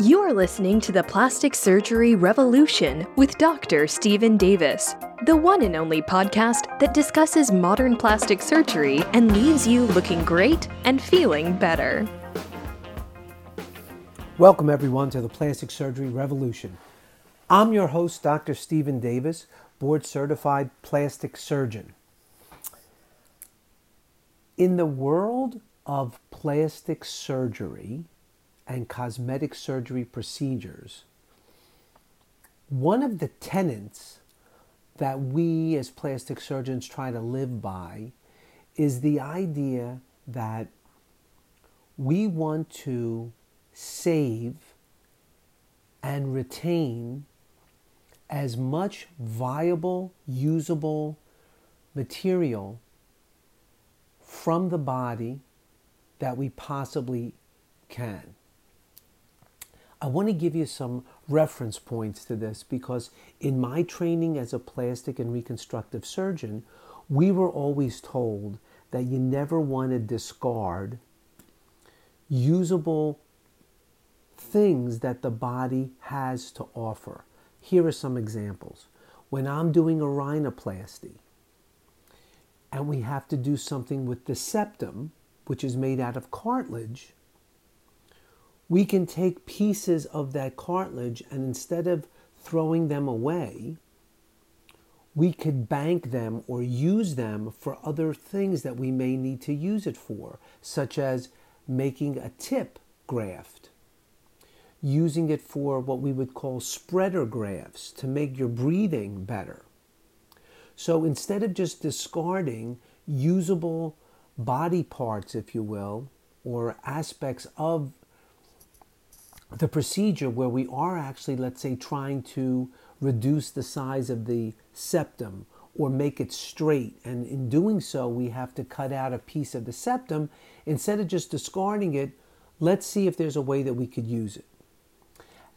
You are listening to the Plastic Surgery Revolution with Dr. Stephen Davis, the one and only podcast that discusses modern plastic surgery and leaves you looking great and feeling better. Welcome, everyone, to the Plastic Surgery Revolution. I'm your host, Dr. Stephen Davis, board certified plastic surgeon. In the world of plastic surgery, and cosmetic surgery procedures, one of the tenets that we as plastic surgeons try to live by is the idea that we want to save and retain as much viable, usable material from the body that we possibly can. I want to give you some reference points to this because in my training as a plastic and reconstructive surgeon, we were always told that you never want to discard usable things that the body has to offer. Here are some examples. When I'm doing a rhinoplasty and we have to do something with the septum, which is made out of cartilage, we can take pieces of that cartilage and instead of throwing them away, we could bank them or use them for other things that we may need to use it for, such as making a tip graft, using it for what we would call spreader grafts to make your breathing better. So instead of just discarding usable body parts, if you will, or aspects of the procedure where we are actually, let's say, trying to reduce the size of the septum or make it straight. And in doing so, we have to cut out a piece of the septum. Instead of just discarding it, let's see if there's a way that we could use it.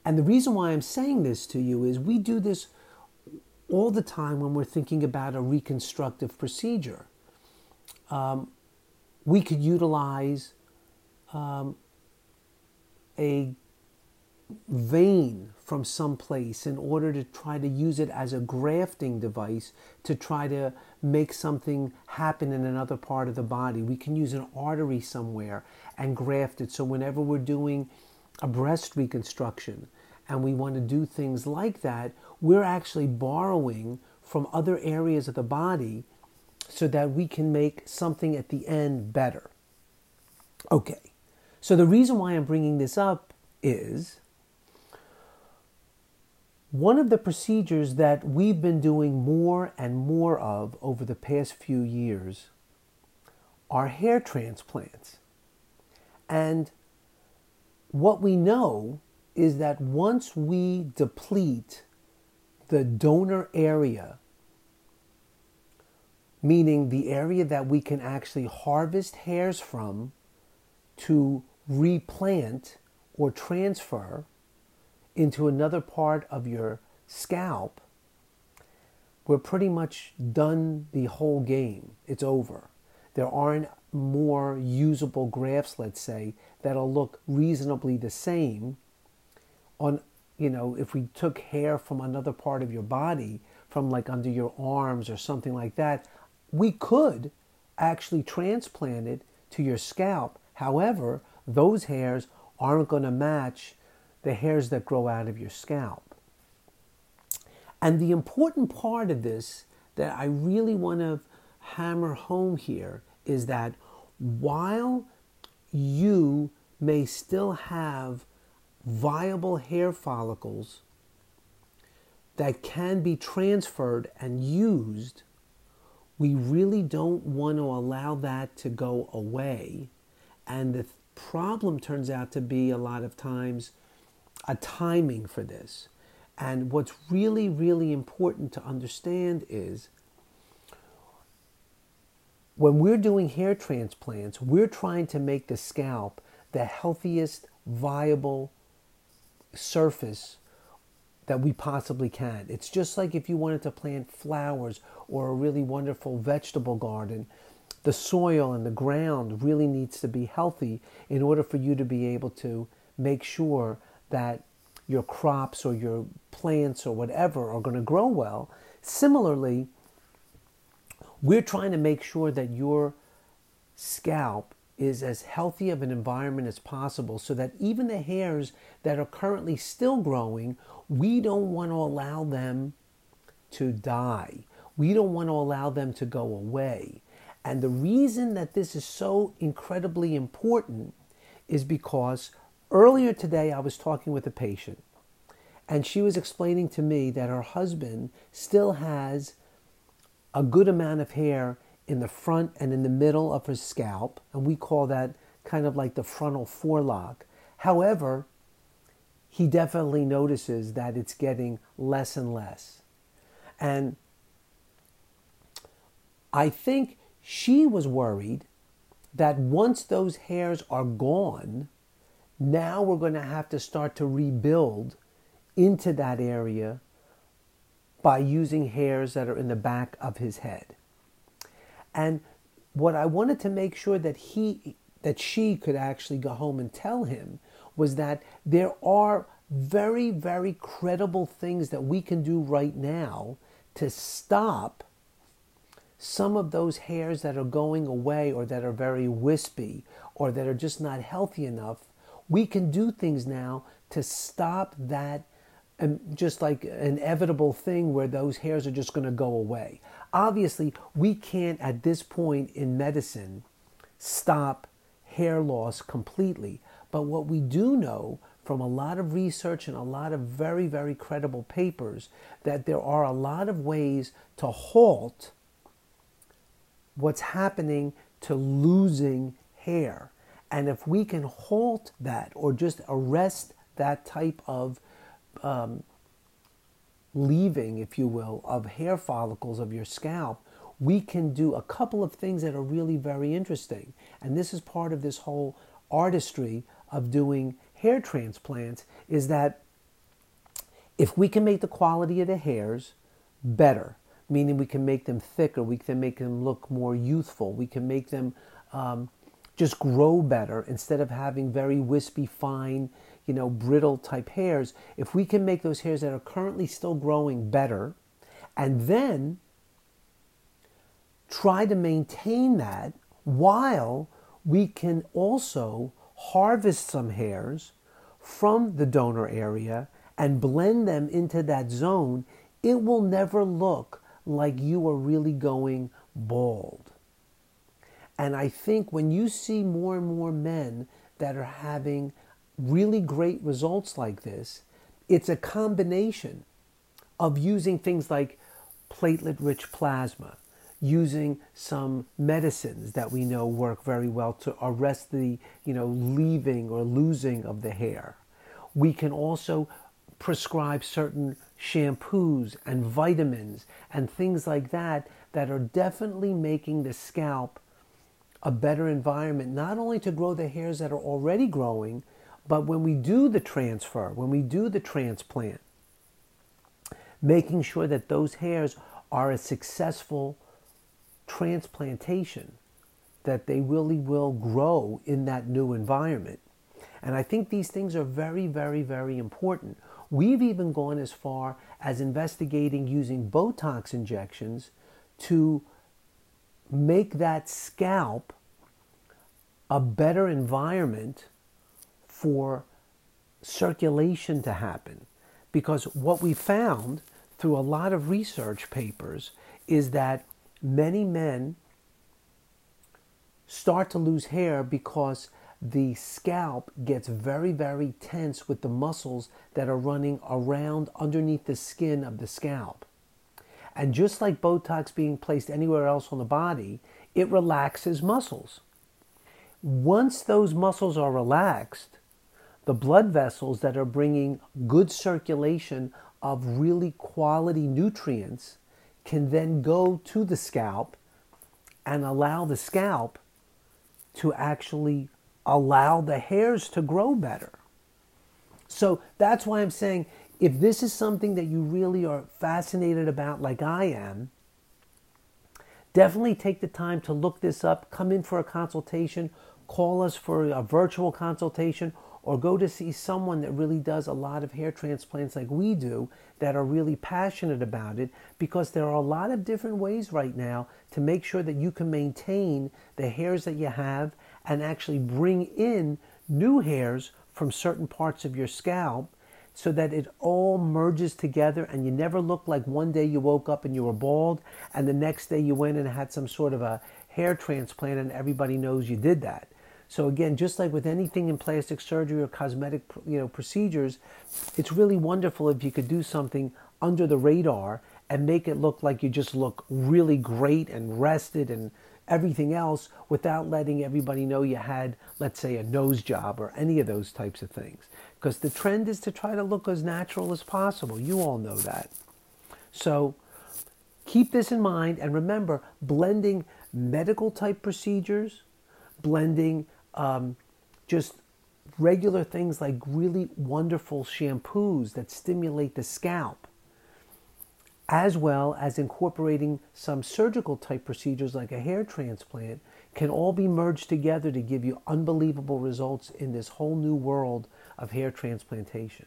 And the reason why I'm saying this to you is we do this all the time when we're thinking about a reconstructive procedure. Um, we could utilize um, a vein from some place in order to try to use it as a grafting device to try to make something happen in another part of the body. We can use an artery somewhere and graft it. So whenever we're doing a breast reconstruction and we want to do things like that, we're actually borrowing from other areas of the body so that we can make something at the end better. Okay. So the reason why I'm bringing this up is one of the procedures that we've been doing more and more of over the past few years are hair transplants. And what we know is that once we deplete the donor area, meaning the area that we can actually harvest hairs from to replant or transfer, into another part of your scalp, we're pretty much done the whole game. It's over. There aren't more usable grafts, let's say, that'll look reasonably the same on, you know, if we took hair from another part of your body, from like under your arms or something like that, we could actually transplant it to your scalp. However, those hairs aren't going to match the hairs that grow out of your scalp. And the important part of this that I really want to hammer home here is that while you may still have viable hair follicles that can be transferred and used, we really don't want to allow that to go away. And the problem turns out to be a lot of times a timing for this. And what's really, really important to understand is when we're doing hair transplants, we're trying to make the scalp the healthiest, viable surface that we possibly can. It's just like if you wanted to plant flowers or a really wonderful vegetable garden. The soil and the ground really needs to be healthy in order for you to be able to make sure that your crops or your plants or whatever are going to grow well. Similarly, we're trying to make sure that your scalp is as healthy of an environment as possible so that even the hairs that are currently still growing, we don't want to allow them to die. We don't want to allow them to go away. And the reason that this is so incredibly important is because earlier today I was talking with a patient and she was explaining to me that her husband still has a good amount of hair in the front and in the middle of his scalp, and we call that kind of like the frontal forelock. However, he definitely notices that it's getting less and less. And I think she was worried that once those hairs are gone, now we're going to have to start to rebuild into that area by using hairs that are in the back of his head. And what I wanted to make sure that he that she could actually go home and tell him was that there are very very credible things that we can do right now to stop some of those hairs that are going away or that are very wispy or that are just not healthy enough we can do things now to stop that and just like inevitable thing where those hairs are just going to go away. Obviously, we can't at this point in medicine stop hair loss completely. But what we do know from a lot of research and a lot of very, very credible papers that there are a lot of ways to halt what's happening to losing hair. And if we can halt that or just arrest that type of um, leaving, if you will, of hair follicles of your scalp, we can do a couple of things that are really very interesting. And this is part of this whole artistry of doing hair transplants is that if we can make the quality of the hairs better, meaning we can make them thicker, we can make them look more youthful, we can make them um, just grow better instead of having very wispy, fine, you know, brittle type hairs, if we can make those hairs that are currently still growing better, and then try to maintain that while we can also harvest some hairs from the donor area and blend them into that zone, it will never look like you are really going bald. And I think when you see more and more men that are having really great results like this, it's a combination of using things like platelet rich plasma, using some medicines that we know work very well to arrest the you know leaving or losing of the hair. We can also prescribe certain shampoos and vitamins and things like that that are definitely making the scalp a better environment, not only to grow the hairs that are already growing, but when we do the transfer, when we do the transplant, making sure that those hairs are a successful transplantation, that they really will grow in that new environment. And I think these things are very, very, very important. We've even gone as far as investigating using Botox injections to make that scalp a better environment for circulation to happen. Because what we found through a lot of research papers is that many men start to lose hair because the scalp gets very, very tense with the muscles that are running around underneath the skin of the scalp. And just like Botox being placed anywhere else on the body, it relaxes muscles. Once those muscles are relaxed, the blood vessels that are bringing good circulation of really quality nutrients can then go to the scalp and allow the scalp to actually allow the hairs to grow better. So that's why I'm saying if this is something that you really are fascinated about, like I am, definitely take the time to look this up, come in for a consultation, call us for a virtual consultation, or go to see someone that really does a lot of hair transplants like we do that are really passionate about it because there are a lot of different ways right now to make sure that you can maintain the hairs that you have and actually bring in new hairs from certain parts of your scalp so that it all merges together and you never look like one day you woke up and you were bald and the next day you went and had some sort of a hair transplant and everybody knows you did that. So again, just like with anything in plastic surgery or cosmetic, you know, procedures, it's really wonderful if you could do something under the radar and make it look like you just look really great and rested and everything else without letting everybody know you had, let's say, a nose job or any of those types of things. Because the trend is to try to look as natural as possible. You all know that. So keep this in mind and remember blending medical type procedures, blending um, just regular things like really wonderful shampoos that stimulate the scalp as well as incorporating some surgical type procedures like a hair transplant, can all be merged together to give you unbelievable results in this whole new world of hair transplantation.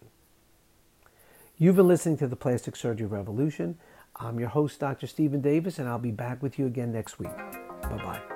You've been listening to the Plastic Surgery Revolution. I'm your host, Dr. Stephen Davis, and I'll be back with you again next week. Bye bye.